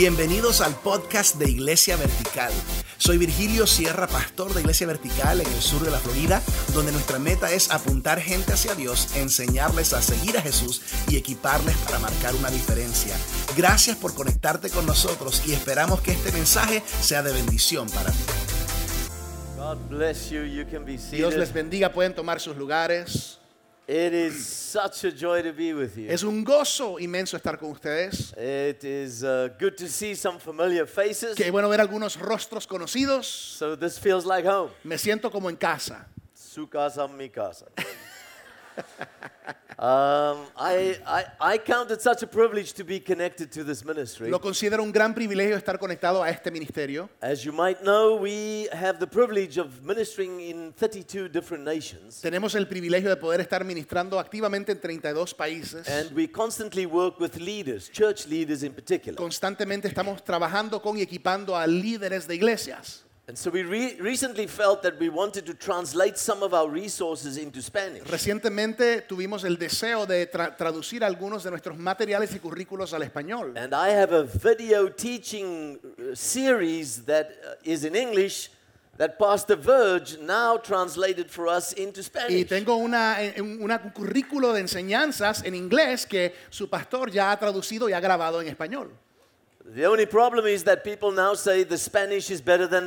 Bienvenidos al podcast de Iglesia Vertical. Soy Virgilio Sierra, pastor de Iglesia Vertical en el sur de la Florida, donde nuestra meta es apuntar gente hacia Dios, enseñarles a seguir a Jesús y equiparles para marcar una diferencia. Gracias por conectarte con nosotros y esperamos que este mensaje sea de bendición para ti. God bless you. You can be Dios les bendiga, pueden tomar sus lugares. It is such a joy to be with you. Es un gozo inmenso estar con ustedes. It is uh, good to see some familiar faces. Qué bueno ver algunos rostros conocidos. So this feels like home. Me siento como en casa. Su casa, mi casa. um, I, I, I count it such a privilege to be connected to this ministry. Lo considero un gran privilegio estar conectado a este ministerio. As you might know, we have the privilege of ministering in 32 different nations. Tenemos el privilegio de poder estar ministrando activamente en 32 países. And we constantly work with leaders, church leaders in particular. Constantemente estamos trabajando con y equipando a líderes de iglesias. And so we re- recently felt that we wanted to translate some of our resources into Spanish. Recientemente tuvimos el deseo de tra- traducir algunos de nuestros materiales y currículos al español. And I have a video teaching uh, series that uh, is in English that Pastor Verge now translated for us into Y Spanish. tengo una, eh, una- un currículo de enseñanzas en inglés que su pastor ya ha traducido y ha grabado en español.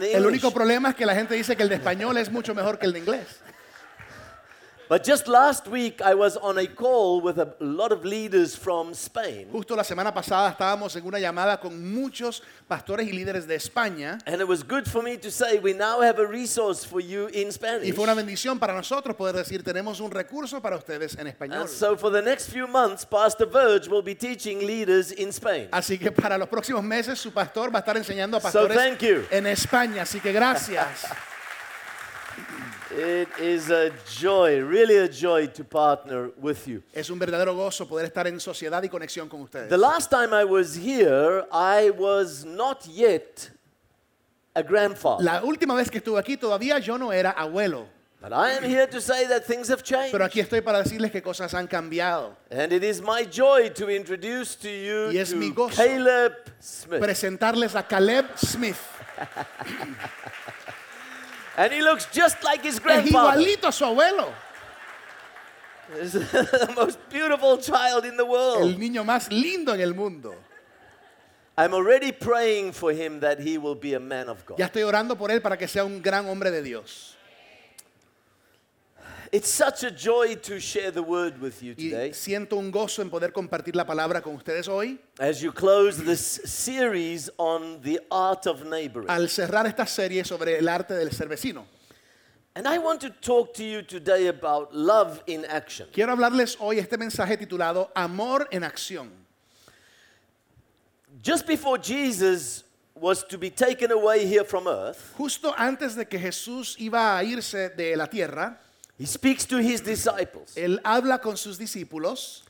El English. único problema es que la gente dice que el de español es mucho mejor que el de inglés. But just last week, I was on a call with a lot of leaders from Spain. Justo la semana pasada estábamos en una llamada con muchos pastores y líderes de España And it was good for me to say we now have a resource for you in y Spanish. fue una bendición para nosotros poder decir tenemos un recurso para ustedes en español. And so for the next few months, Pastor Verge will be teaching leaders in Spain. Así que para los próximos meses su pastor va a estar enseñando a So pastores thank you. en España. Así que gracias. It is a joy, really a joy to partner with you. Es un verdadero gozo poder estar en sociedad y conexión con ustedes. The last time I was here, I was not yet a grandfather. La última vez que estuve aquí todavía yo no era abuelo, But I am here to say that things have changed. pero aquí estoy para decirles que cosas han cambiado. And it is my joy to introduce to you Y es mi to gozo Caleb Smith. Presentarles a Caleb Smith. And he looks just like his Es grandfather. igualito a su abuelo, He's the most beautiful child in the world. el niño más lindo en el mundo. I'm already praying for him that he will be a man of God. Ya estoy orando por él para que sea un gran hombre de Dios. It's such a joy to share the word with you Y today siento un gozo en poder compartir la palabra con ustedes hoy. as you close this series on the art of neighboring. Al cerrar esta serie sobre el arte del ser vecino. And I want to talk to you today about love in action. Quiero hablarles hoy este mensaje titulado Amor en acción. Just before Jesus was to be taken away here from earth, Justo antes de que Jesús iba a irse de la tierra, he speaks to his disciples él habla con sus discípulos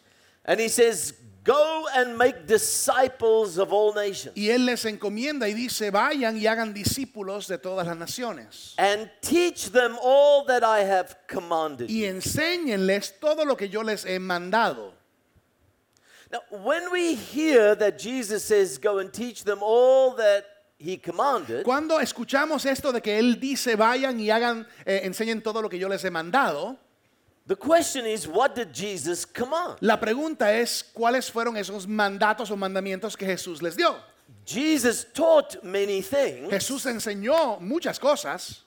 and he says, Go and make disciples of all nations y él les encomienda y dice, vayan y hagan discípulos de todas las naciones and teach them all that I have commanded. y enséñenles todo lo que yo les he mandado. Now, when we hear that Jesus says, Go and teach them all that he commanded, Cuando escuchamos esto de que él dice, vayan y hagan, eh, enseñen todo lo que yo les he mandado, the question is, What did Jesus command? la pregunta es, ¿cuáles fueron esos mandatos o mandamientos que Jesús les dio? Jesus taught many things, Jesús enseñó muchas cosas,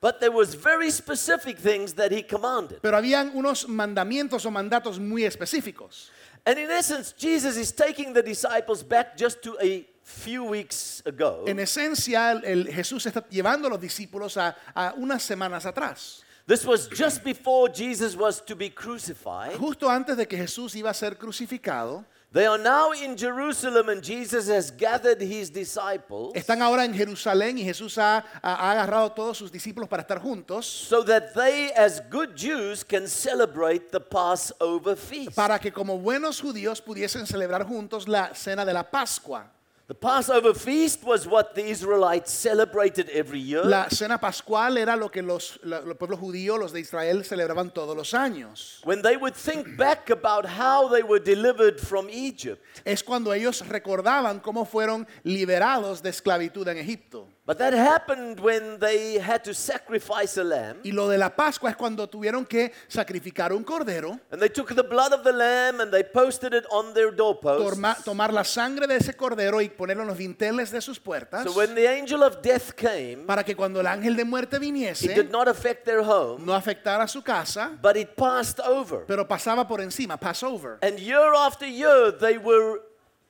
but there was very specific things that he commanded. pero habían unos mandamientos o mandatos muy específicos. And in essence, Jesus is taking the disciples back just to a few weeks ago. En esencia, el, Jesús está llevando a los discípulos a, a unas semanas atrás. This was just before Jesus was to be crucified. Justo antes de que Jesús iba a ser crucificado, They are now in Jerusalem, and Jesus has gathered his disciples están ahora en Jerusalén y Jesús ha, ha- agarrado a todos sus discípulos para estar juntos, so that they, as good Jews, can celebrate the Passover feast. para que como buenos judíos pudiesen celebrar juntos la cena de la Pascua. The The Passover feast was what the Israelites celebrated every year. La cena pascual era lo que los, los pueblos judíos, los de Israel, celebraban todos los años. when they would think back about how they were delivered from Egypt. Es cuando ellos recordaban cómo fueron liberados de esclavitud en Egipto. But that happened when they had to sacrifice a lamb. Y lo de la Pascua es cuando tuvieron que sacrificar un cordero, And they took the blood of the lamb and they posted it on their doorposts. torma- tomar la sangre de ese cordero y ponerlo en los dinteles de sus puertas, So when the angel of death came, para que cuando el ángel de muerte it did viniese, not affect their home, no afectara su casa, but it passed over. pero pasaba por encima, Passover. And year after year, they were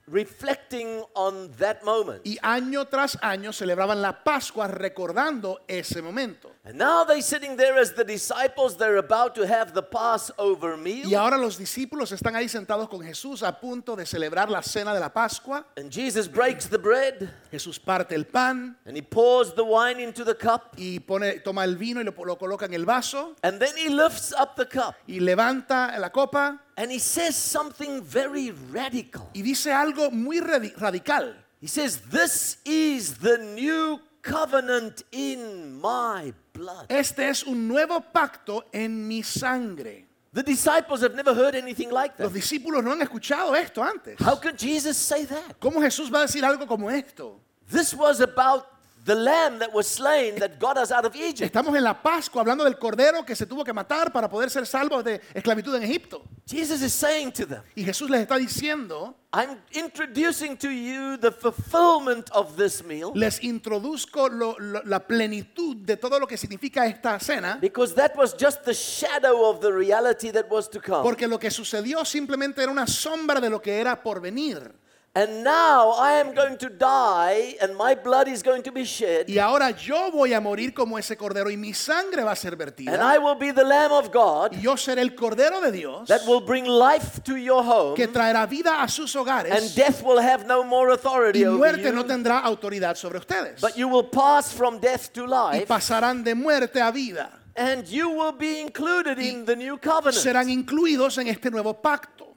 reflecting on that moment. Y año tras año celebraban la Pascua recordando ese momento. And now they're sitting there as the disciples, they're about to have the Passover meal. Y ahora los discípulos están ahí sentados con Jesús a punto de celebrar la cena de la Pascua. And Jesus breaks the bread Jesús parte el pan and he pours the wine into the cup. y pone, toma el vino y lo, lo coloca en el vaso And then he lifts up the cup y levanta la copa and he says something very radical. y dice algo muy radi- radical. He says, This is the new covenant in my blood. Este es un nuevo pacto en mi sangre. The disciples have never heard anything like that. Los discípulos no han escuchado esto antes. How could Jesus say that? ¿Cómo Jesús va a decir algo como esto? This was about the lamb that was slain that got us out of Egypt. Estamos en la Pascua hablando del cordero que se tuvo que matar para poder ser salvos de esclavitud en Egipto. Jesus is saying to them, Y Jesús les está diciendo, I'm introducing to you the fulfillment of this meal les introduzco lo- lo- la plenitud de todo lo que significa esta cena, because that was just the shadow of the reality that was to come. porque lo que sucedió simplemente era una sombra de lo que era por venir. And now I am going to die and my blood is going to be shed Y ahora yo voy a morir como ese cordero y mi sangre va a ser and. I will be the lamb of God Y yo seré el cordero de Dios that will bring life to your home que traerá vida a sus and death will have no more authority y over muerte no you tendrá autoridad sobre ustedes. but you will pass from death to Y life pasarán de muerte a vida. and you will be included in the new covenant. Serán incluidos en este nuevo pacto.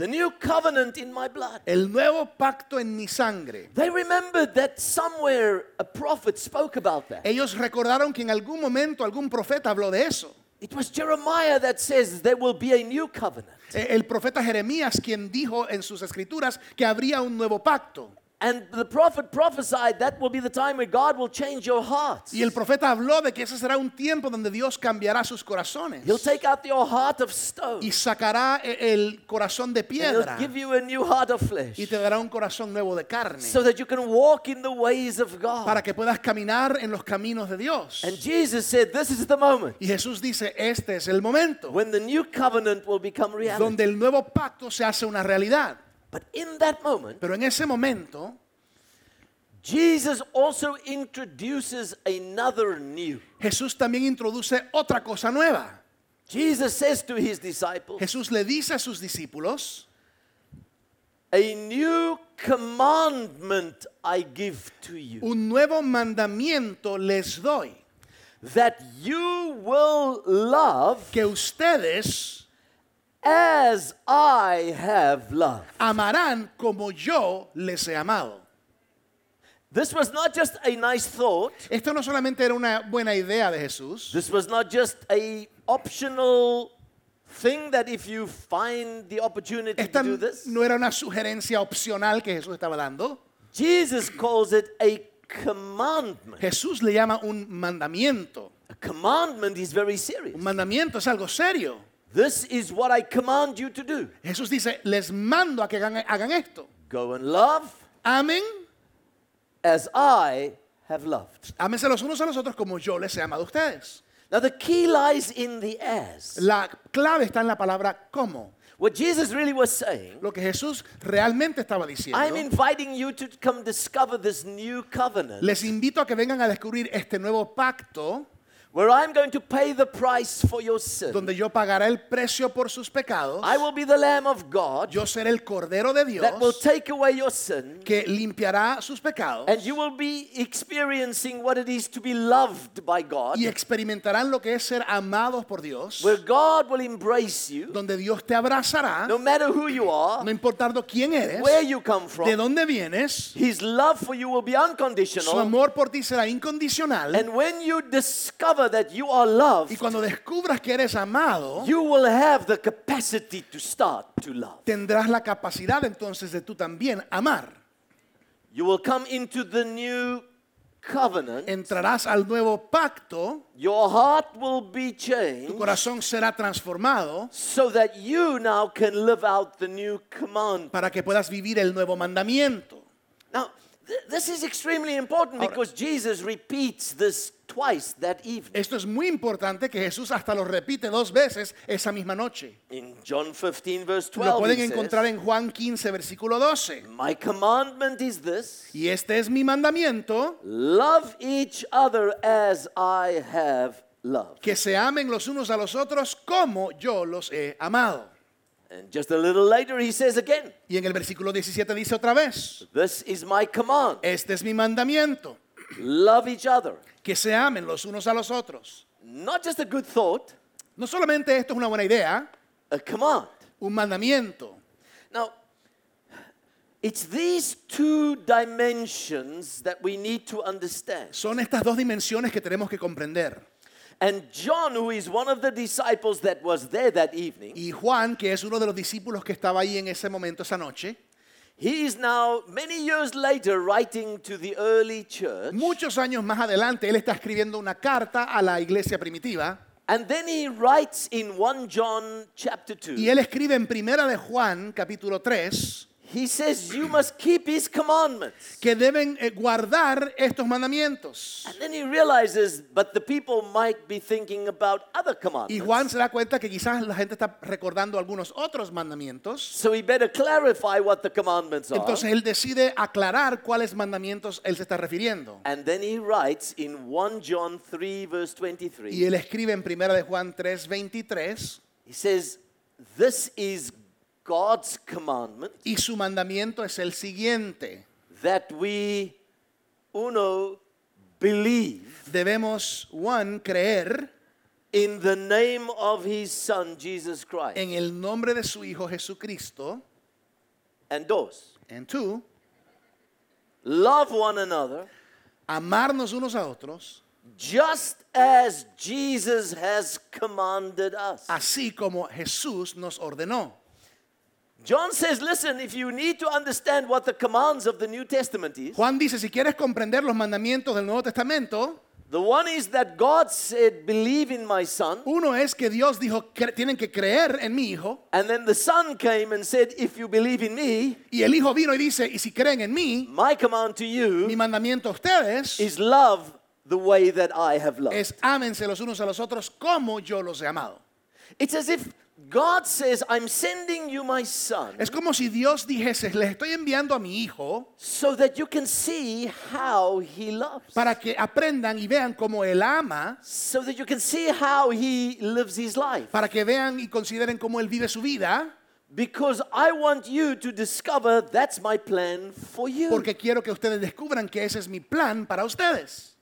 The new covenant in my blood. El nuevo pacto en mi sangre. They remembered that somewhere a prophet spoke about that. Ellos recordaron que en algún momento algún profeta habló de eso. It was Jeremiah that says there will be a new covenant. Eh, El profeta Jeremías quien dijo en sus escrituras que habría un nuevo pacto. And the prophet prophesied that will be the time where God will change your hearts. Y el profeta habló de que ese será un tiempo donde Dios cambiará sus corazones. He'll take out your heart of stone. Y sacará eh, el corazón de And piedra. he'll give you a new heart of flesh. Y te dará un corazón nuevo de carne. So that you can walk in the ways of God. Para que puedas caminar en los caminos de Dios. And Jesus said, This is the moment Y Jesús dice, este es el momento when the new covenant will become reality. donde el nuevo pacto se hace una realidad. But in that moment, Pero en ese momento, Jesus also introduces another new. Jesús también introduce otra cosa nueva. Jesus says to his disciples, Jesús le dice a sus discípulos, A new commandment I give to you, un nuevo mandamiento les doy, that you will love que ustedes as I have loved. amarán como yo les he amado. This was not just a nice thought. Esto no solamente era una buena idea de Jesús, This was not just a optional thing that if you find the opportunity esta to do this. no era una sugerencia opcional que Jesús estaba dando. Jesus calls it a commandment. Jesús le llama un mandamiento. A commandment is very serious. Un mandamiento es algo serio. This is what I command you to do. Jesús dice, les mando a que hagan, hagan esto. Go and love Amen, as I have loved. ámense los unos a los otros como yo les he amado a ustedes. Now the key lies in the as. La clave está en la palabra como. What Jesus really was saying, Lo que Jesús realmente estaba diciendo. I'm inviting you to come discover this new covenant Les invito a que vengan a descubrir este nuevo pacto where I'm going to pay the price for your sin. donde yo pagaré el precio por sus pecados. I will be the Lamb of God Yo seré el Cordero de that will Dios take away your sin, que limpiará sus pecados and you will be experiencing what it is to be loved by God, y experimentarán lo que es ser amados por Dios, where God will embrace you, donde Dios te abrazará, no matter who you are, no importando quién eres, where you come de from. dónde vienes, His love for you will be su unconditional. amor por ti será incondicional. And when you discover that you are loved, Y cuando descubras que eres amado, you will have the capacity to start to love. tendrás la capacidad entonces de tú también amar. You will come into the new covenant. Entrarás al nuevo pacto, Your heart will be changed. tu corazón será transformado so that you now can live out the new command. para que puedas vivir el nuevo mandamiento. Now, th- this is extremely important because Jesus repeats this twice that evening. Esto es muy importante que Jesús hasta lo repite dos veces esa misma noche. In John 15, verse Lo 12, pueden he says, encontrar en Juan 15, versículo 12. My commandment is this Y este es mi mandamiento, love each other as I have loved. que se amen los unos a los otros como yo los he amado. And just a little later, he says again, Y en el versículo 17 dice otra vez, This is my command este es mi mandamiento, love each other. que se amen los unos a los otros. Not just a good thought, No solamente esto es una buena idea, a command. un mandamiento. Now, it's these two dimensions that we need to understand. Son estas dos dimensiones que tenemos que comprender. And John, who is one of the disciples that was there that evening, Y Juan, que es uno de los discípulos que estaba ahí en ese momento, esa noche, he is now, many years later, writing to the early church. muchos años más adelante, él está escribiendo una carta a la iglesia primitiva. And then he writes in 1 John chapter 2, Y él escribe en Primera de Juan, capítulo 3, he says, You must keep his commandments. que deben eh, guardar estos mandamientos. And then he realizes, but the people might be thinking about other Y commandments. Juan se da cuenta que quizás la gente está recordando algunos otros mandamientos. So he better clarify what the commandments are. Entonces él decide aclarar cuáles mandamientos él se está refiriendo. And then he writes in 1 John 3, verse 23, Y él escribe en Primera de Juan 3, 23, he says, This is God's commandment y su mandamiento es el siguiente. that we, uno, believe Debemos, one, creer in the name of his Son, Jesus Christ. en el nombre de su Hijo Jesucristo. And dos, And two, love one another amarnos unos a otros, just as Jesus has commanded us. así como Jesús nos ordenó. John says, listen, if you need to understand what the commands of the New Testament is, Juan dice, si quieres comprender los mandamientos del Nuevo Testamento, the one is that God said, believe in my son. uno es que Dios dijo tienen que creer en mi Hijo, And then the son came and said, if you believe in me, y el Hijo vino y dice, y si creen en mí, my command to mi you mandamiento a ustedes is love the way that I have loved. es ámense los unos a los otros como yo los he amado. It's as if God says, I'm sending you my son Es como si Dios dijese, les estoy enviando a mi Hijo so that you can see how he loves. para que aprendan y vean cómo Él ama, So that you can see how he lives his life. para que vean y consideren cómo Él vive su vida, Because I want you to discover that's my plan for you. porque quiero que ustedes descubran que ese es mi plan para ustedes.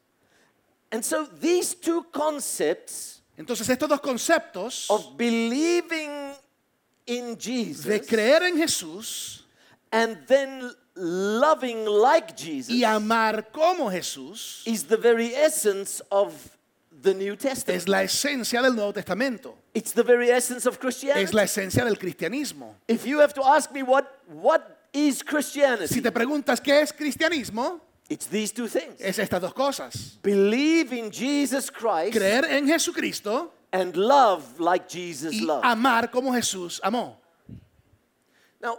And so these two concepts Entonces estos dos conceptos of believing in de Jesus creer en Jesús and then loving like Jesus y amar como Jesús is the very essence of the New es Testament. la esencia del Nuevo Testamento, It's the very essence of es Christianity. la esencia del cristianismo. If you have to ask me what what is Si Christianity, te preguntas qué es cristianismo, it's these two things. es estas dos cosas. Believe in Jesus Christ Creer en Jesucristo and love like Jesus y loved. amar como Jesús amó. Now,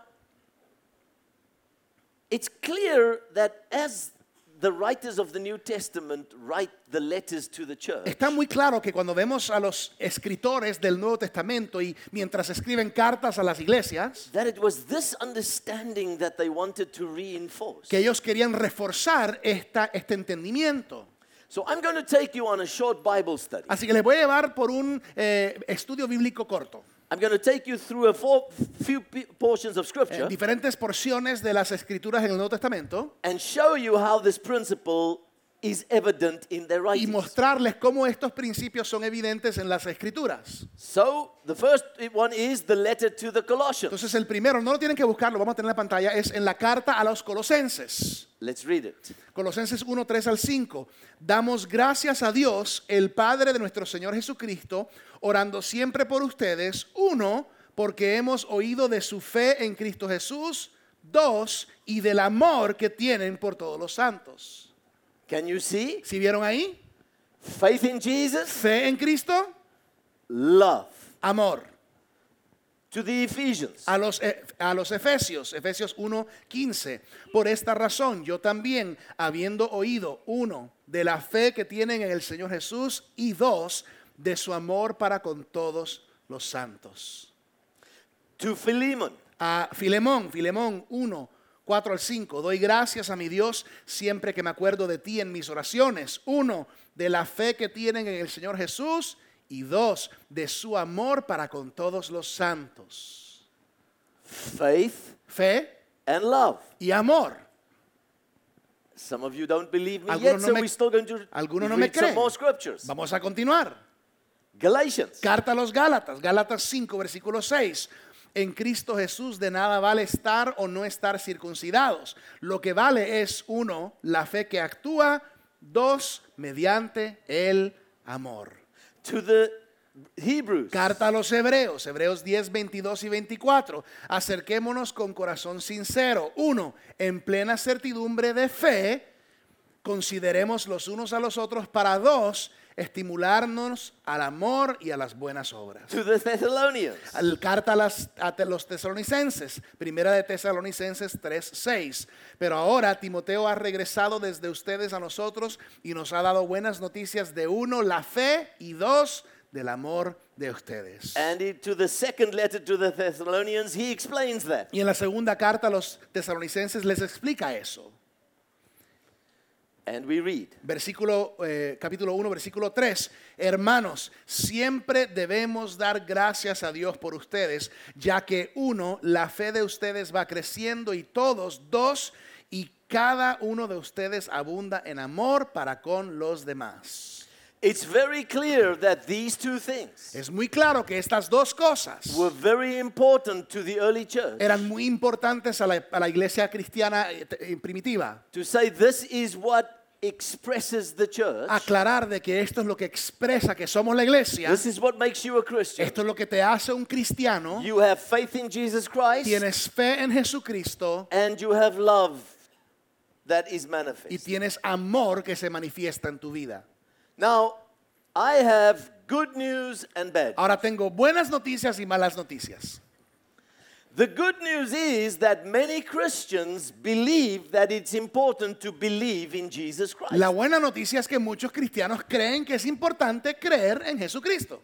it's clear that as the writers of the New Testament write the letters to the church, Está muy claro que cuando vemos a los escritores del Nuevo Testamento y mientras escriben cartas a las iglesias, that it was this understanding that they wanted to reinforce. que ellos querían reforzar esta, este entendimiento. So I'm going to take you on a short Bible study. Así que les voy a llevar por un eh, estudio bíblico corto. I'm going to take you through a four, few portions of en scripture diferentes porciones de las escrituras en el Nuevo Testamento. and show you how this principle is evident in y mostrarles cómo estos principios son evidentes en las escrituras. So the first one is the letter to the Colossians. Entonces el primero, no lo tienen que buscar, lo vamos a tener en la pantalla, es en la carta a los colosenses. Let's read it. Colosenses 1, 3 al 5. Damos gracias a Dios, el Padre de nuestro Señor Jesucristo, orando siempre por ustedes. Uno, porque hemos oído de su fe en Cristo Jesús. Dos, y del amor que tienen por todos los santos. Can you see? ¿Si vieron ahí? Faith in Jesus, Fe en Cristo, love. amor. To the Ephesians, A los, e- a los Efesios, Efesios 1, 15. Por esta razón, yo también, habiendo oído, uno, de la fe que tienen en el Señor Jesús, y dos, de su amor para con todos los santos. to Philemon, A Filemón, Filemón 1, 4 al 5. Doy gracias a mi Dios siempre que me acuerdo de ti en mis oraciones. Uno, de la fe que tienen en el Señor Jesús. Y dos, de su amor para con todos los santos. faith Fe and love. y amor. Some of you don't believe me Algunos yet, no so me- we're still going to algunos no me creen. more scriptures. Vamos a continuar. Galatians, Carta a los Gálatas, Gálatas 5, versículo 6. En Cristo Jesús de nada vale estar o no estar circuncidados. Lo que vale es, uno, la fe que actúa, dos, mediante el amor. to the Hebrews, Carta a los Hebreos, Hebreos 10, 22 y 24. Acerquémonos con corazón sincero. Uno, en plena certidumbre de fe, consideremos los unos a los otros para dos, estimularnos al amor y a las buenas obras. to the Thessalonians, Al- Carta a, las- a los tesalonicenses, primera de Tesalonicenses 3, 6. Pero ahora Timoteo ha regresado desde ustedes a nosotros y nos ha dado buenas noticias de uno, la fe y dos, del amor de ustedes. and to the second letter to the Thessalonians, he explains that. Y en la segunda carta a los tesalonicenses les explica eso. And we read, Versículo, eh, capítulo 1, versículo 3. Hermanos, siempre debemos dar gracias a Dios por ustedes, ya que uno, la fe de ustedes va creciendo y todos, dos, y cada uno de ustedes abunda en amor para con los demás. it's very clear that these two things Es muy claro que estas dos cosas were very important to the early church. eran muy importantes a la, a la iglesia cristiana eh, eh, primitiva. To say this is what expresses the church, Aclarar de que esto es lo que expresa que somos la iglesia. this is what makes you a Christian. Esto es lo que te hace un cristiano. You have faith in Jesus Christ, Tienes fe en Jesucristo and you have love that is y manifest. tienes amor que se manifiesta en tu vida. Now, I have good news and bad. Ahora tengo buenas noticias y malas noticias. The good news is that many Christians believe that it's important to believe in Jesus Christ. La buena noticia es que muchos cristianos creen que es importante creer en Jesucristo.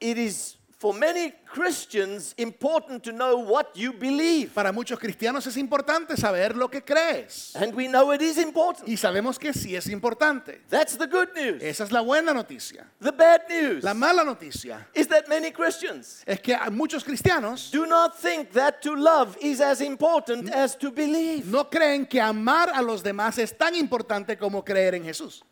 It is for many Christians important to know what you believe. Para muchos cristianos es importante saber lo que crees. And we know it is important. Y sabemos que sí es importante. That's the good news. Esa es la buena noticia. The bad news La mala noticia is that many Christians es que muchos cristianos do not think that to love is as important as to believe. no creen que amar a los demás es tan importante como creer en Jesús.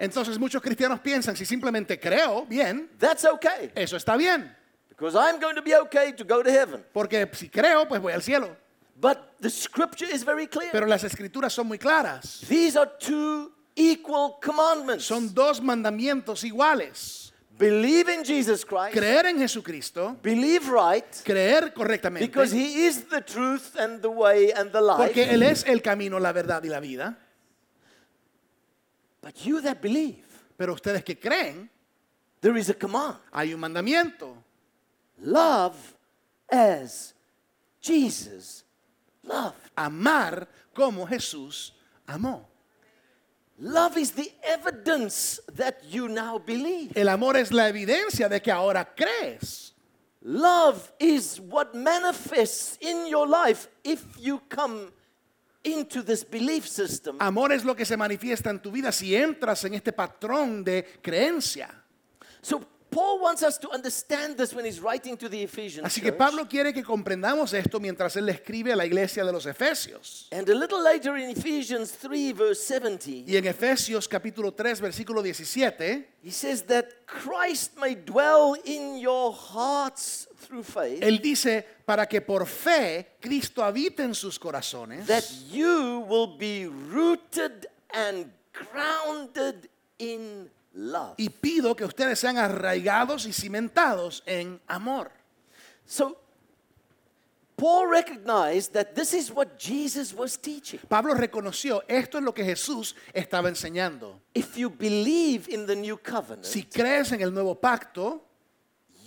Entonces muchos cristianos piensan, si simplemente creo, bien, that's okay. eso está bien. Because I'm going to be okay to go to heaven. Porque si creo, pues voy al cielo. But the scripture is very clear. Pero las escrituras son muy claras. These are two equal commandments. Son dos mandamientos iguales. Believe in Jesus Christ, Creer en Jesucristo, believe right, creer correctamente, because He is the truth and the way and the life. porque Él es el camino, la verdad y la vida. But you that believe, Pero ustedes que creen, there is a command hay un mandamiento. love as Jesus loved. Amar como Jesús amó. Love is the evidence that you now believe. El amor es la evidencia de que ahora crees. Love is what manifests in your life if you come into this belief system, Amor es lo que se manifiesta en tu vida si entras en este patrón de creencia. so Paul wants us to understand this when he's writing to the Ephesians. Así que. Pablo quiere que comprendamos esto mientras él le escribe a la iglesia de los Efesios. And a little later in Ephesians 3, verse 17, Y en Efesios capítulo 3, versículo 17, he says that Christ may dwell in your hearts through faith, él dice, para que por fe Cristo habite en sus corazones, that you will be rooted and grounded in love. y pido que ustedes sean arraigados y cimentados en amor. So, Paul recognized that this is what Jesus was teaching. Pablo reconoció, esto es lo que Jesús estaba enseñando. If you believe in the new covenant, Si crees en el nuevo pacto,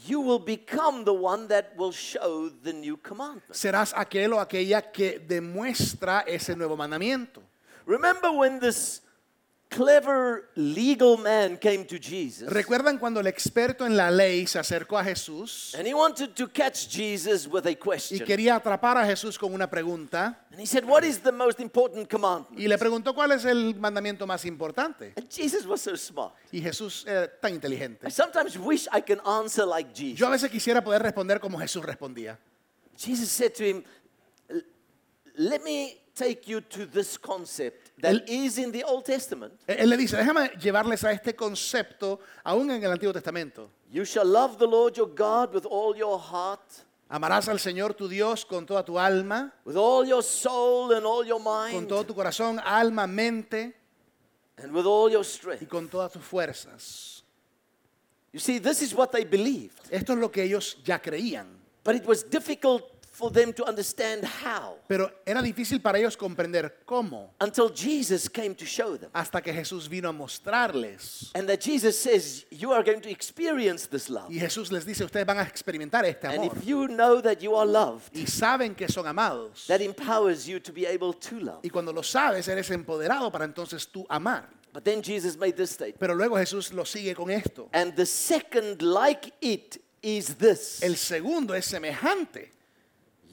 you will become the one that will show the new commandment. serás aquel o aquella que demuestra ese nuevo mandamiento. Remember when this clever legal man came to Jesus ¿Recuerdan cuando el experto en la ley se acercó a Jesús and he wanted to catch Jesus with a y question? quería atrapar a Jesús con una pregunta? And he said, What is the most important commandment? Y le preguntó cuál es el mandamiento más importante. And Jesus was so smart. Y Jesús era tan inteligente. I sometimes wish I can answer like Jesus. Yo a veces quisiera poder responder como Jesús respondía. Jesus said to him, Let me take you to this concept that is in the Old Testament. Él él le dice, déjame llevarles a este concepto aún en el Antiguo Testamento. You shall love the Lord your God with all your heart, Amarás al Señor tu Dios con toda tu alma, with all your soul and all your con mind, todo tu corazón, alma, mente and with all your y strength. con todas tus fuerzas. You see, this is what they believed. Esto es lo que ellos ya creían. But it was difficult for them to understand how Pero era difícil para ellos comprender cómo until Jesus came to show them. hasta que Jesús vino a mostrarles. And that Jesus says, You are going to experience this love. Y Jesús les dice, ustedes van a experimentar este And amor. if you know that you are loved, Y saben que son amados. that empowers you to be able to love. Y cuando lo sabes, eres empoderado para entonces tú amar. But then Jesus made this statement. Pero luego Jesús lo sigue con esto. And the second, like it, is this El segundo es semejante.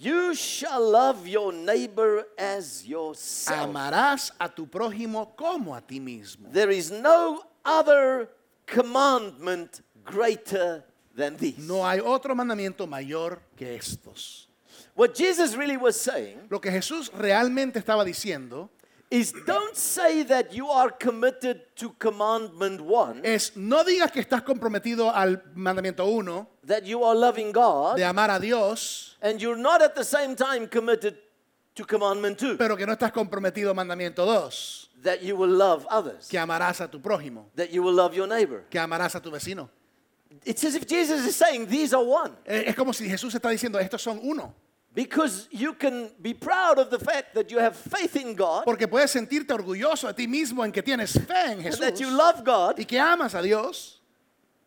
You shall love your neighbor as yourself. Amarás a tu prójimo como a ti mismo. There is no other commandment greater than this. No hay otro mandamiento mayor que estos. What Jesus really was saying Lo que Jesús realmente estaba diciendo is don't say that you are committed to commandment one, es no digas que estás comprometido al mandamiento uno that you are loving God, de amar a Dios, and you're not at the same time committed to commandment two, pero que no estás comprometido al mandamiento dos, that you will love others, que amarás a tu prójimo, that you will love your neighbor. que amarás a tu vecino. It's as if Jesus is saying these are one. Es como si Jesús está diciendo, estos son uno. Because you can be proud of the fact that you have faith in God Porque puedes sentirte orgulloso de ti mismo en que tienes fe en Jesús. and that you love God, y que amas a Dios,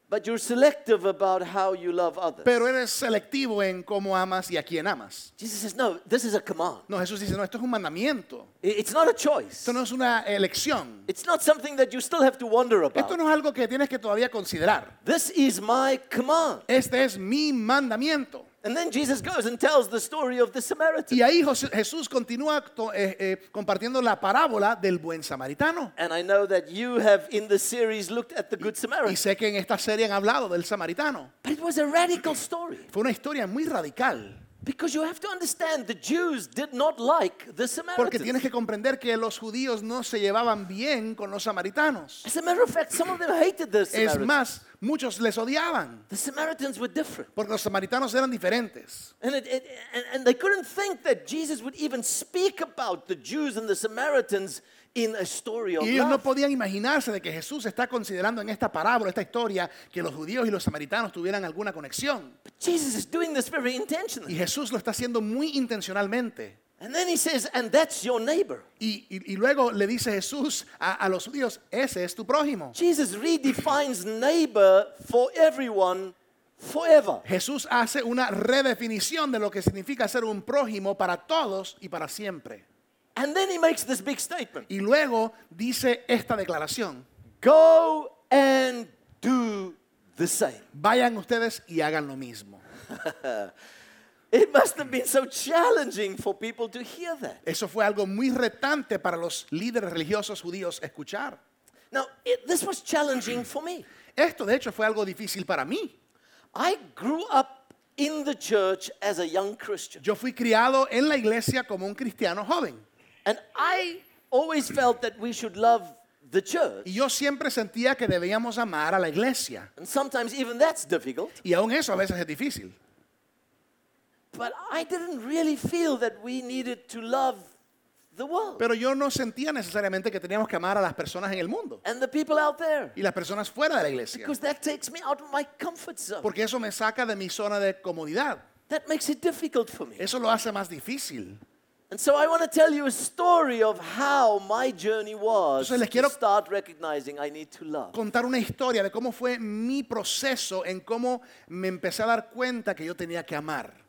but you're selective about how you love others. pero eres selectivo en cómo amas y a quién amas. Jesus says, no, this is a command. No, Jesús dice, no, esto es un mandamiento. It's not a choice. Esto no es una elección. It's not something that you still have to wonder about. Esto no es algo que tienes que todavía considerar. This is my command. Este es mi mandamiento. And then Jesus goes and tells the story of the Samaritan. Y ahí Jesús continúa eh, eh, compartiendo la parábola del buen samaritano. And I know that you have in the series looked at the Good Y Samaritan. sé que en esta serie han hablado del samaritano. But it was a radical story. Fue una historia muy radical. Because you have to understand the Jews did not like the Samaritans. Porque tienes que comprender que los judíos no se llevaban bien con los samaritanos. As a matter of fact, some of them hated the Samaritans. Es más, muchos les odiaban. The Samaritans were different. Porque los samaritanos eran diferentes. And, it, it, and, and they couldn't think that Jesus would even speak about the Jews and the Samaritans in a story of Y ellos no love. podían imaginarse de que Jesús está considerando en esta parábola, esta historia, que los judíos y los samaritanos tuvieran alguna conexión. But Jesus is doing this very Y intentionally. Jesús lo está haciendo muy intencionalmente. And then he says, and that's your neighbor. Y, y- y luego le dice Jesús a, a los judíos, ese es tu prójimo. Jesus redefines neighbor for everyone forever. Jesús hace una redefinición de lo que significa ser un prójimo para todos y para siempre. And then he makes this big statement Y luego dice esta declaración, Go and do the same. vayan ustedes y hagan lo mismo. It must have been so challenging for people to hear that. Eso fue algo muy retante para los líderes religiosos judíos escuchar. Now, it, this was challenging for me. Esto de hecho fue algo difícil para mí. I grew up in the church as a young Christian. Yo fui criado en la iglesia como un cristiano joven. And I always felt that we should love the church. Y yo siempre sentía que debíamos amar a la iglesia. And sometimes even that's difficult. Y aún eso a veces es difícil. But I didn't really feel that we needed to love the world Pero yo no sentía necesariamente que teníamos que amar a las personas en el mundo and the people out there. y las personas fuera de la iglesia. Because that takes me out of my comfort zone. Porque eso me saca de mi zona de comodidad. That makes it difficult for me. Eso lo hace más difícil. And so I want to tell you a story of how my journey was Entonces les to start recognizing I need to love. Contar una historia de cómo fue mi proceso en cómo me empecé a dar cuenta que yo tenía que amar.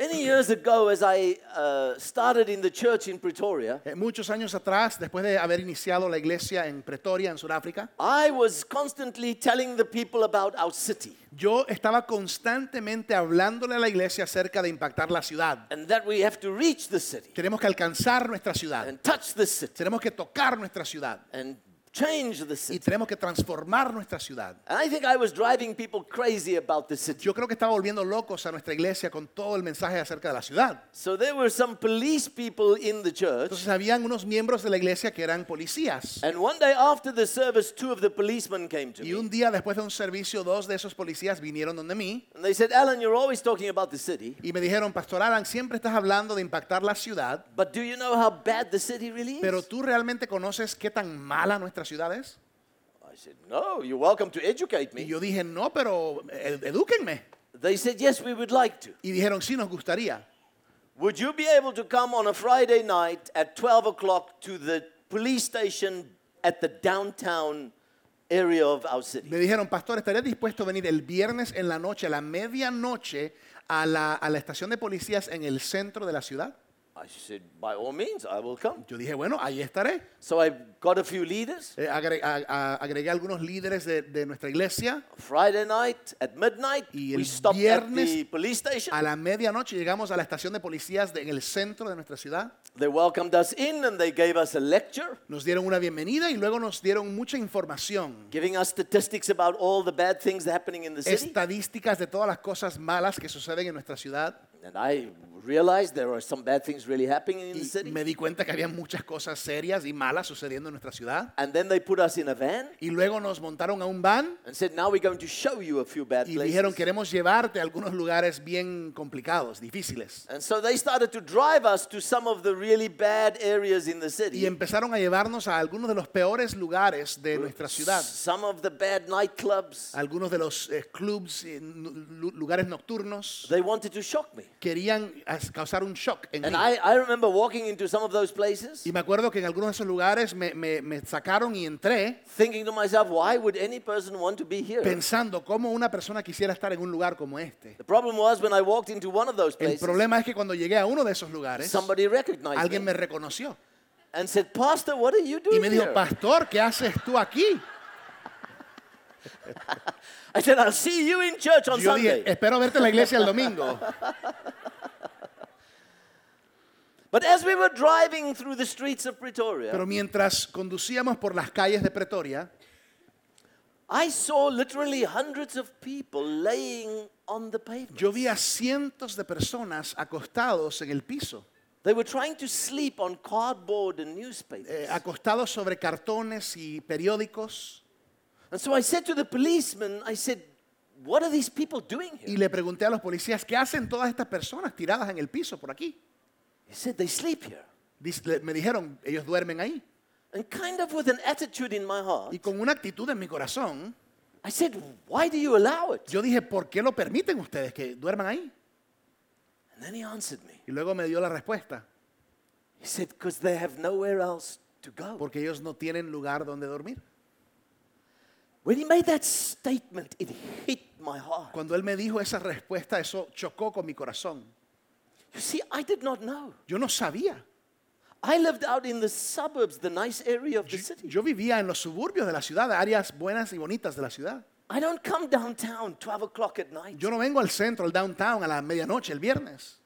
Many years ago, as I uh, started in the church in Pretoria, Eh, muchos años atrás, después de haber iniciado la iglesia en Pretoria, en Sudáfrica, I was constantly telling the people about our city yo estaba constantemente hablándole a la iglesia acerca de impactar la ciudad. and that we have to reach the city Tenemos que alcanzar nuestra ciudad. and touch the city Tenemos que tocar nuestra ciudad. and change the Y city. tenemos que transformar nuestra ciudad. And I think I was driving people crazy about the city. Yo creo que estaba volviendo locos a nuestra iglesia con todo el mensaje acerca de la ciudad. So there were some police people in the church. Entonces habían unos miembros de la iglesia que eran policías. And one day after the service, two of the policemen came to Y me. un día después de un servicio, dos de esos policías vinieron donde mí And they said, Alan, you're always talking about the city, y me dijeron, Pastor Alan, siempre estás hablando de impactar la ciudad, but do you know how bad the city really pero is? tú realmente conoces qué tan mala nuestra ciudad es. I said, no, you're welcome to educate Y me. yo dije, no, pero ed- edúquenme. They said, yes, we would like to. Y dijeron, sí, nos gustaría. Would you be able to come on a Friday night at 12 o'clock to the police station at the downtown area of our city? Me dijeron, Pastor, ¿estarías dispuesto a venir el viernes en la noche, a la medianoche, a la, a la estación de policías en el centro de la ciudad? I said, by all means, I will come. Yo dije, bueno, ahí estaré. So I got a few leaders. Eh, agre- a- a- agregué algunos líderes de, de nuestra iglesia. Friday night at midnight, Y we el stopped at viernes the police station. A la medianoche llegamos a la estación de policías de- en el centro de nuestra ciudad. They welcomed us in and they gave us a lecture, Nos dieron una bienvenida y luego nos dieron mucha información. giving us statistics about all the bad things happening in the city. Estadísticas de todas las cosas malas que suceden en nuestra ciudad. And I realized there are some bad things really happening in the Y city. me di cuenta que había muchas cosas serias y malas sucediendo en nuestra ciudad. And then they put us in a van Y luego nos montaron a un van and said, now we're going to show you a few bad y dijeron, places. queremos llevarte a algunos lugares bien complicados, difíciles. And so they started to drive us to some of the really bad areas in the Y city. empezaron a llevarnos a algunos de los peores lugares de nuestra ciudad. Some of the bad nightclubs. Algunos de los eh, clubs, eh, lugares nocturnos. They wanted to shock me. Querían as- causar un shock en And mí. I, I remember walking into some of those places Y me acuerdo que en algunos de esos lugares me, me- me sacaron y entré thinking to myself, why would any person want to be here? pensando cómo una persona quisiera estar en un lugar como este. The problem was when I walked into one of those El places, problema es que cuando llegué a uno de esos lugares, somebody recognized alguien me me reconoció and said, Pastor, what are you y doing me dijo, here? pastor, ¿qué haces tú aquí? I said, I'll see you in church on Yo Sunday. dije, espero verte en la iglesia el domingo. But as we were driving through the streets of Pretoria, Pero mientras conducíamos por las calles de Pretoria, I saw literally hundreds of people laying on the pavement. yo vi a cientos de personas acostados en el piso, They were trying to sleep on cardboard and newspapers. eh, acostados sobre cartones y periódicos. And so I said to the policeman, I said, what are these people doing Y here? le pregunté a los policías, ¿qué hacen todas estas personas tiradas en el piso por aquí? He said, they sleep here. Dice- Me dijeron, ellos duermen ahí. And kind of with an attitude in my heart, Y con una actitud en mi corazón, I said, why do you allow it? yo dije, ¿por qué lo permiten ustedes que duerman ahí? And then he answered me. Y luego me dio la respuesta, He said, because they have nowhere else to go. porque ellos no tienen lugar donde dormir. When he made that statement, it hit my heart. Cuando él me dijo esa respuesta, eso chocó con mi corazón. You see, I did not know. Yo no sabía. I lived out in the suburbs, the nice area of the city. yo vivía en los suburbios de la ciudad, áreas buenas y bonitas de la ciudad. I don't come downtown 12 o'clock at night. Yo no vengo al centro, al downtown, a la medianoche, el viernes.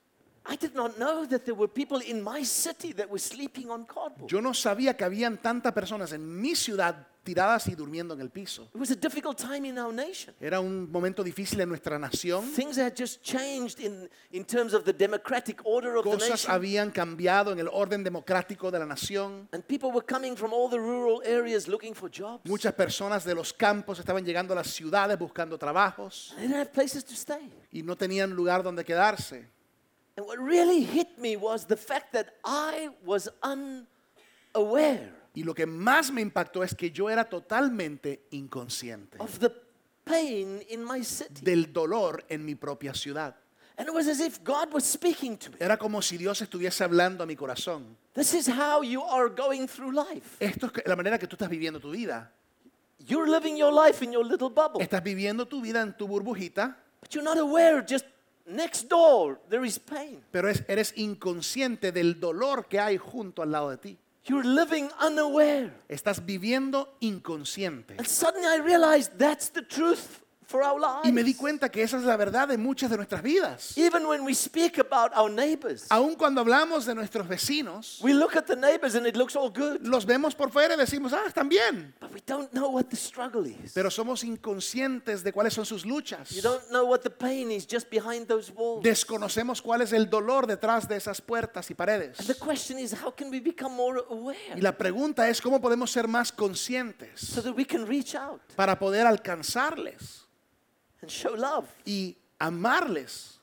I did not know that there were people in my city that were sleeping on cardboard. Yo no sabía que habían tantas personas en mi ciudad tiradas y durmiendo en el piso. It was a difficult time in our nation. Era un momento difícil en nuestra nación. Things had just changed in, in terms of the democratic order of the Cosas nation. habían cambiado en el orden democrático de la nación. And people were coming from all the rural areas looking for jobs. Muchas personas de los campos estaban llegando a las ciudades buscando trabajos They didn't have places to stay. y no tenían lugar donde quedarse. And what really hit me was the fact that I was unaware Y lo que más me impactó es que yo era totalmente inconsciente of the pain in my city. del dolor en mi propia ciudad. And it was as if God was speaking to me. Era como si Dios estuviese hablando a mi corazón. This is how you are going through life. Esto es la manera que tú estás viviendo tu vida. You're living your life in your little bubble, Estás viviendo tu vida en tu burbujita, but you're not aware just next door there is pain. pero es- eres inconsciente del dolor que hay junto al lado de ti. You're living unaware. Estás viviendo inconsciente. And suddenly I realized that's the truth for our lives. Y me di cuenta que esa es la verdad de muchas de nuestras vidas. Even when we speak about our neighbors, Aun cuando hablamos de nuestros vecinos, we look at the neighbors and it looks all good, los vemos por fuera y decimos, ah, están bien. but we don't know what the struggle is. Pero somos inconscientes de cuáles son sus luchas. You don't know what the pain is just behind those walls. Desconocemos cuál es el dolor detrás de esas puertas y And paredes. the question is, how can we become more Y aware la pregunta es cómo podemos ser más conscientes so that we can reach out para poder alcanzarles and show love? y amarles.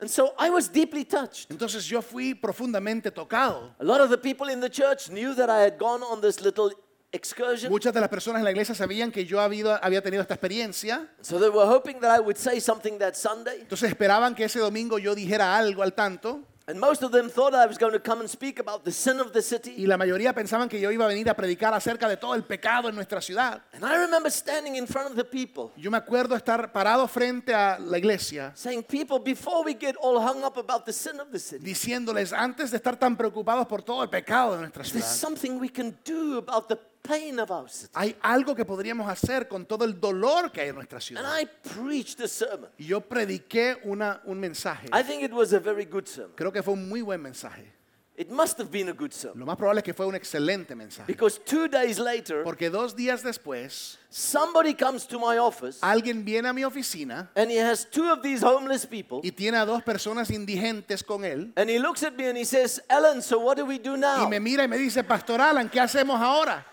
And so I was deeply touched. Entonces yo fui profundamente tocado. A lot of the people in the church knew that I had gone on this little excursion. Muchas de las personas en la iglesia sabían que yo había, había tenido esta experiencia. So they were hoping that I would say something that Sunday. Entonces esperaban que ese domingo yo dijera algo al tanto. And most of them thought I was going to come and speak about the sin of the Y city. la mayoría pensaban que yo iba a venir a predicar acerca de todo el pecado en nuestra ciudad. And I remember standing in front of the people Yo me acuerdo estar parado frente a la iglesia saying, People, before we get all hung up about the sin of the city, diciéndoles antes de estar tan preocupados por todo el pecado de nuestra there's ciudad. something we can do about the pain of our city. Hay algo que podríamos hacer con todo el dolor que hay en nuestra And ciudad. I preached a sermon. Y yo prediqué una, un mensaje. I think it was a very good sermon. Creo que fue un muy buen mensaje. It must have been a good sermon. Lo más probable es que fue un excelente mensaje. Because two days later, Porque dos días después, somebody comes to my office alguien viene a mi oficina and he has two of these homeless people. y tiene a dos personas indigentes con él. And he looks at me and he says, so what do we do Y now? me mira y me dice, Pastor Alan, ¿qué hacemos ahora?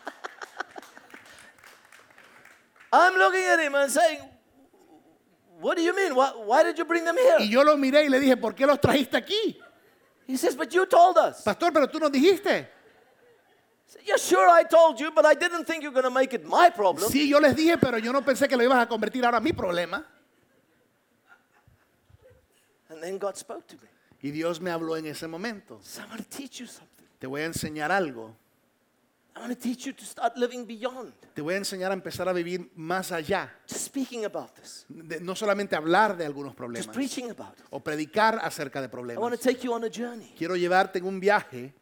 I'm looking at him and saying, What do you mean? Why, why did you bring them Y here? yo lo miré y le dije, ¿por qué los trajiste aquí? He says, But you told us. Pastor, pero tú nos dijiste. Yeah, sure, I told you, but I didn't think you're going to make it my problem. Sí, yo les dije, pero yo no pensé que lo ibas a convertir ahora en mi problema. And then God spoke to me. Y Dios me habló en ese momento. So to teach you something. Te voy a enseñar algo. I want to teach you to start living beyond Te voy a enseñar a empezar a vivir más allá. just speaking about this, De- no solamente hablar de algunos just problemas preaching about it. o predicar acerca de I want to problemas. take you on a journey. Quiero llevarte en un viaje.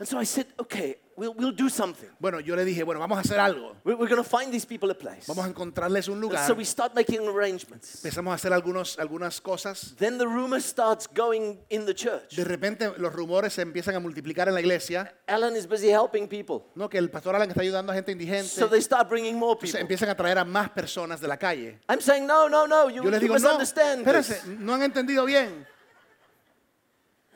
And so I said, Okay, we'll, we'll do something. Bueno, yo le dije, bueno, vamos a hacer algo. We're, we're going to find these people a place. Vamos a encontrarles un And lugar. so we start making arrangements. Empezamos a hacer algunos, algunas cosas. Then the rumor starts going in the church. De repente los rumores se empiezan a multiplicar en la iglesia. Alan is busy helping people. No, que el pastor Alan está ayudando a gente indigente. So they start bringing more people. empiezan a traer a más personas de la calle. I'm saying, no, no, no, you, Yo les you digo, no, misunderstand espérense, no han entendido bien.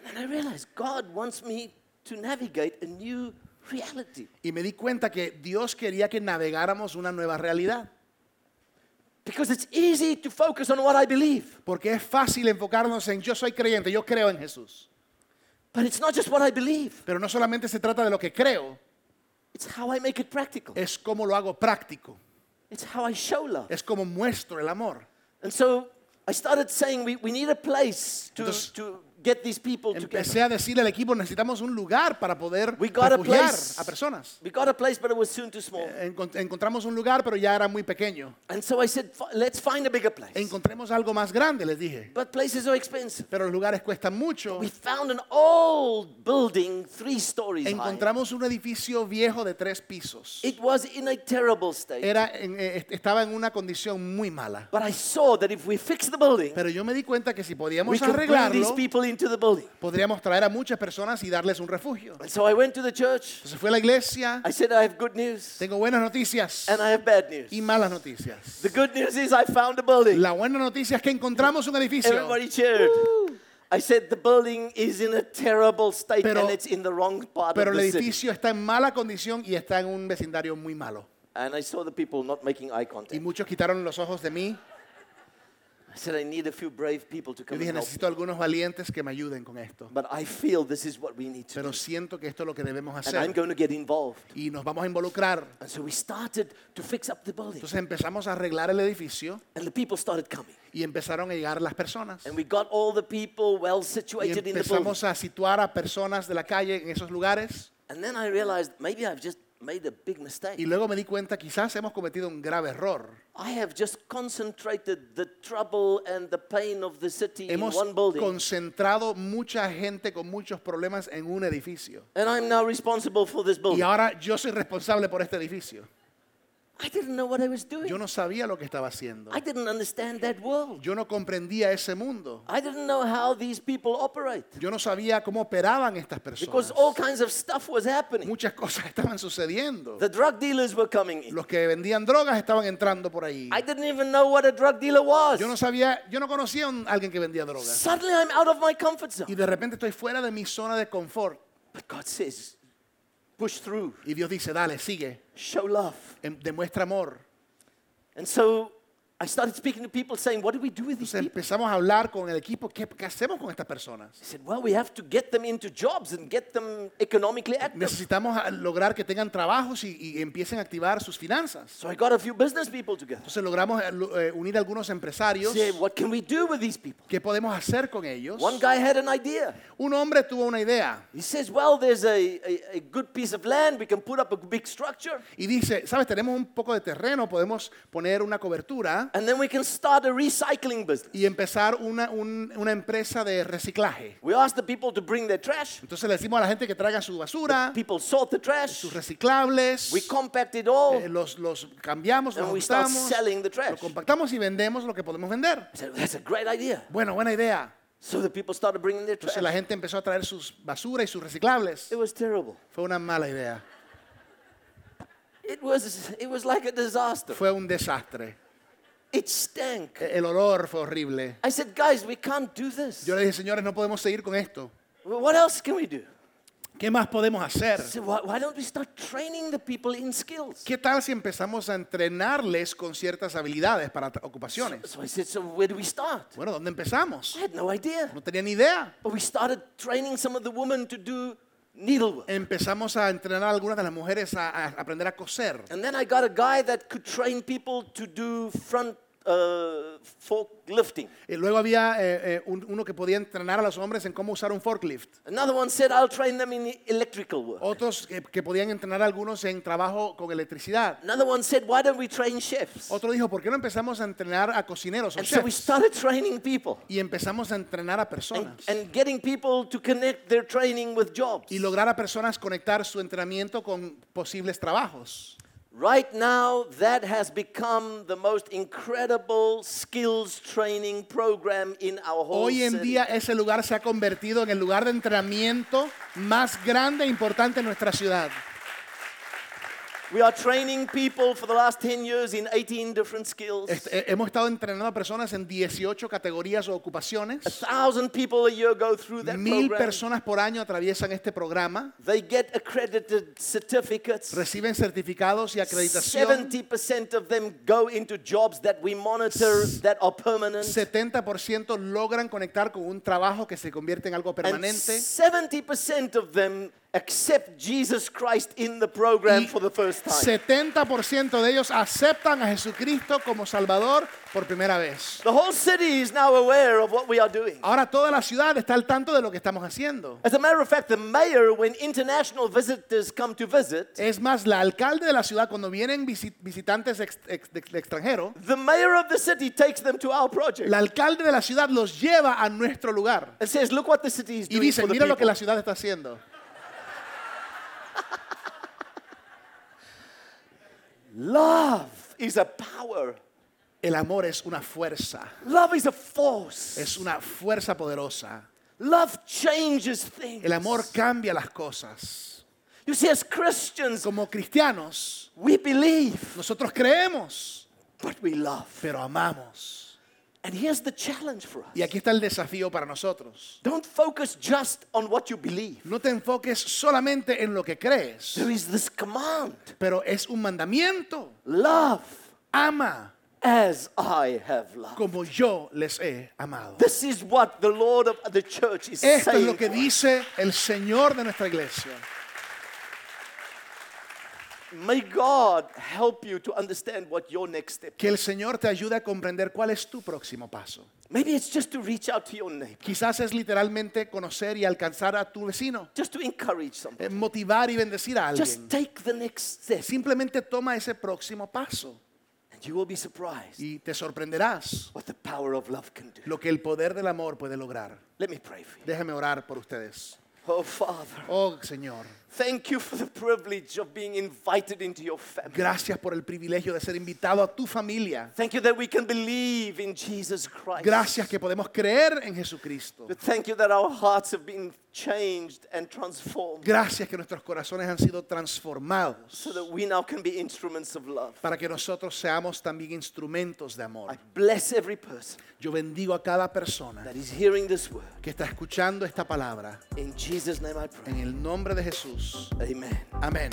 And I realized God wants me to navigate a new reality. Y me di cuenta que Dios quería que navegáramos una nueva realidad. Because it's easy to focus on what I believe. Porque es fácil enfocarnos en yo soy creyente, yo creo en Jesús. But it's not just what I believe, Pero no solamente se trata de lo que creo, it's how I make it practical. es cómo lo hago práctico, It's how I show love. es como muestro el amor. And so I started saying we, we need a place to, Entonces- to get these people together. Empecé a decirle al equipo, necesitamos un lugar para poder We got a refugiar place. a personas. We got a place, but it was soon too small. Encont- encontramos un lugar, pero ya era muy pequeño. And so I said, "Fi- let's find a bigger place. Encontremos algo más grande, les dije. But places are expensive. Pero los lugares cuestan mucho. We found an old building, three stories high. Encontramos un edificio viejo de tres pisos. It was in a terrible state. Era en- eh, est- estaba en una condición muy mala. But I saw that if we fix the building, Pero yo me di cuenta que si we podíamos could bring these arreglarlo, people into the building. podríamos traer a muchas personas y darles un refugio. And so I went to the church. Entonces fue a la iglesia, I said, I have good news tengo buenas noticias and I have bad news. y malas noticias. The good news is I found a building. La buena noticia es que encontramos un edificio. Everybody cheered. I said the building is in a terrible state Pero- and it's in the wrong part Pero of el the city. edificio está en mala condición y está en un vecindario muy malo. And I saw the people not making eye Y contact. muchos quitaron los ojos de mí. I said I need a few brave people to Yo come dije, and help. necesito algunos valientes que me ayuden con esto. But I feel this is what we need to Pero do. siento que esto es lo que debemos And I'm hacer. going to get involved. Y nos vamos a involucrar. And so we started to fix up the building. Entonces empezamos a arreglar el edificio And the people started coming. y empezaron a llegar las personas. And we got all the people well Y situated in the building. empezamos a situar a personas de la calle en esos lugares. And then I realized maybe I've just made a big mistake. Y luego me di cuenta, quizás hemos cometido un grave error. I have just concentrated the trouble and the pain of the city in Hemos one building. concentrado mucha gente con muchos problemas en un edificio. And I'm now responsible for this Y building. ahora yo soy responsable por este edificio. I didn't know what I was doing. Yo no sabía lo que estaba haciendo. I didn't understand that world. Yo no comprendía ese mundo. I didn't know how these people operate. Yo no sabía cómo operaban estas Because personas. all kinds of stuff was happening. Muchas cosas estaban sucediendo. The drug dealers were coming in. Los que vendían drogas estaban entrando por ahí. I didn't even know what a drug dealer was. Yo no sabía, yo no conocía a alguien que vendía drogas. Suddenly I'm out of my comfort zone. Y de repente estoy fuera de mi zona de confort. But God says, push through, Y Dios dice, dale, sigue, show love. em- demuestra amor. And so I started speaking to people saying, what do we do with these Entonces people? empezamos a hablar con el equipo, ¿qué, qué hacemos con estas personas? I said, well, we have to get them into jobs and get them economically active. Necesitamos a- lograr que tengan trabajos y, y empiecen a activar sus finanzas. So I got a few business people together. Entonces logramos eh, lo- eh, unir a algunos empresarios. Say, what can we do with these people? ¿Qué podemos hacer con ellos? One guy had an idea. Un hombre tuvo una idea He says, well, there's a, a, a good piece of land. We can put up a big structure. y dice, sabes, tenemos un poco de terreno, podemos poner una cobertura And then we can start a recycling business. y empezar una, un- una empresa de reciclaje. We ask the people to bring their trash. Entonces le decimos a la gente que traiga su basura, People sort the trash. sus reciclables, We compact it all. eh, los, los cambiamos, los And we start selling the lo trash. compactamos y vendemos lo que podemos vender. I said, that's a great idea. Bueno, buena idea. So the people started bringing their Entonces la trash. gente empezó a traer sus basura y sus reciclables. It was terrible. Fue una mala idea. It was, it was like a disaster. Fue un desastre. It stank. El olor fue horrible. I said, guys, we can't do this. Yo le dije, señores, no podemos seguir con esto. What else can we do? ¿Qué más podemos hacer? Said, why, why don't we start training the people in skills? ¿Qué tal si empezamos a entrenarles con ciertas habilidades para ocupaciones? So I said, so where do we start? Bueno, ¿dónde empezamos? I had no idea. No tenía ni idea. But we started training some of the women to do needlework. Empezamos a entrenar a algunas de las mujeres a, a aprender a coser. And then I got a guy that could train people to do front uh, forklifting. Y luego había eh, eh, un- uno que podía entrenar a los hombres en cómo usar un forklift. Another one said, I'll train them in electrical work. Otros que, que podían entrenar a algunos en trabajo con electricidad. Another one said, why don't we train chefs? Otro dijo, ¿por qué no empezamos a entrenar a cocineros o And so we started training people Y empezamos a entrenar a and, personas. and getting people to connect their training with jobs. Y lograr a personas conectar su entrenamiento con posibles trabajos. Right now, that has become the most incredible skills training program in our whole Hoy en city. día ese lugar se ha convertido en el lugar de entrenamiento más grande e importante en nuestra ciudad. We are training people for the last 10 years in 18 different skills. Este, eh, hemos estado entrenando a personas en 18 categorías o A ocupaciones. thousand people a year go through that Mil program. personas por año atraviesan este programa. They get accredited certificates. Reciben certificados y acreditación. 70% of them go into jobs that we monitor that are permanent. 70% logran conectar con un trabajo que se convierte en algo And permanente. 70% of them accept Jesus Christ in the program for the first time. 70% de ellos aceptan a Jesucristo como Salvador por primera vez. The whole city is now aware of what we are doing. Ahora toda la ciudad está al tanto de lo que estamos haciendo. As a matter of fact, the mayor, when international visitors come to visit, Es más, la alcalde de la ciudad, cuando vienen visi- visitantes ex- ex- de de extranjero, the mayor of the city takes them to our project la alcalde de la ciudad los lleva a nuestro lugar and says, Look what the city is y doing dice, for the mira lo que people." la ciudad está haciendo. Love is a power. El amor es una fuerza, Love is a force. es una fuerza poderosa. Love changes things. El amor cambia las cosas. You see, as Christians, Como cristianos, we believe, nosotros creemos, but we love. pero amamos. And here's the challenge for us. Y aquí está el desafío para nosotros. Don't focus just on what you believe. No te enfoques solamente en lo que crees, There is this command pero es un mandamiento. love Ama as I have loved. como yo les he amado. This is what the Lord of the church is Esto es saying. lo que dice el Señor de nuestra iglesia. May God help you to understand what your next step. Que el Señor te ayude a comprender cuál es tu próximo paso. Maybe it's just to reach out to your neighbor, Quizás es literalmente conocer y alcanzar a tu vecino, just to encourage somebody. eh, motivar y bendecir a Just alguien. take the next step, Simplemente toma ese próximo paso and you will be surprised y te sorprenderás what the power of love can do. lo que el poder del amor puede lograr. Let me pray for you. Déjame orar por ustedes. Oh, Father, Oh Señor, thank you for the privilege of being invited into your family. gracias por el privilegio de ser invitado a tu familia. Thank you that we can believe in Jesus Christ. Gracias que podemos creer en Jesucristo. But thank you that our hearts have been changed and transformed Gracias que nuestros corazones han sido transformados so that we now can be instruments of love. para que nosotros seamos también instrumentos de I amor. bless every person Yo bendigo a cada persona that is hearing this word. que está escuchando esta palabra. In Jesus' name I pray. En el nombre de Jesús. Amén.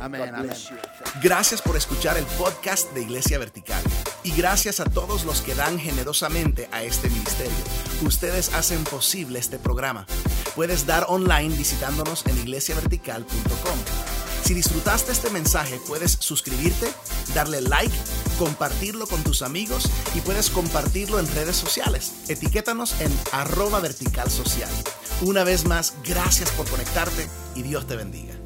Amén, amén. you. Gracias por escuchar el podcast de Iglesia Vertical. Y gracias a todos los que dan generosamente a este ministerio. Ustedes hacen posible este programa. Puedes dar online visitándonos en iglesiavertical.com. Si disfrutaste este mensaje, puedes suscribirte, darle like, compartirlo con tus amigos y puedes compartirlo en redes sociales. Etiquétanos en arroba vertical social. Una vez más, gracias por conectarte y Dios te bendiga.